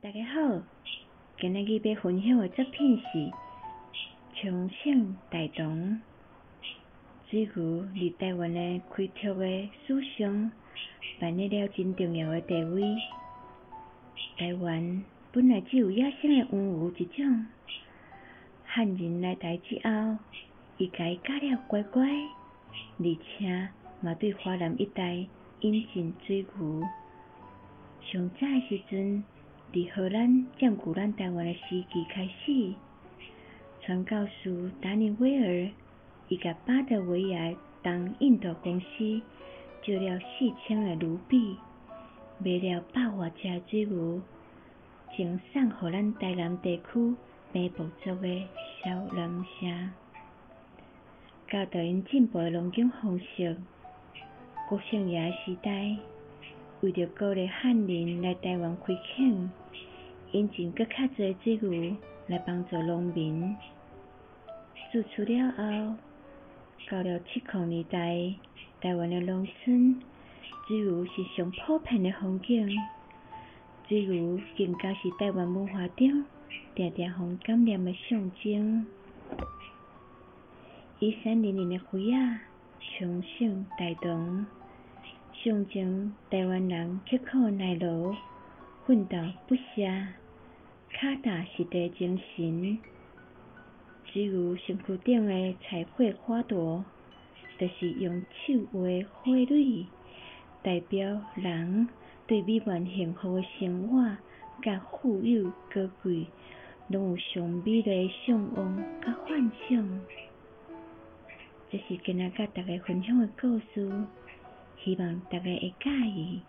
大家好，今日要分享的作品是《重庆大同》。水牛伫台湾的开拓的史上扮演了真重要的地位。台湾本来只有野生的黄牛一种，汉人来台之后，伊家教了乖乖，而且嘛对华南一带引进水牛。上早的时阵，伫荷兰占据咱台湾的时期开始，传教士达尼威尔伊甲巴德维亚东印度公司借了四千个卢比，买了百外只水牛，前送互咱台南地区平埔族的小农社。教导因进步的农耕方式，国姓爷时代。为着鼓励汉人来台湾开垦，引进搁较侪水牛来帮助农民。自此了后，到了七零年代，台湾的农村水牛是上普遍的风景。水牛更加是台湾文化中常常互感染的象征。一三零零的花啊，重庆大同。象征台湾人刻苦耐劳、奋斗不懈、脚踏实地精神。只有身躯顶的彩绘花朵，就是用手画的花蕊，代表人对美满幸福的生活、甲富有高贵，拢有上美丽的向往甲幻想。这是今仔甲大家分享的故事。希望大家会介意。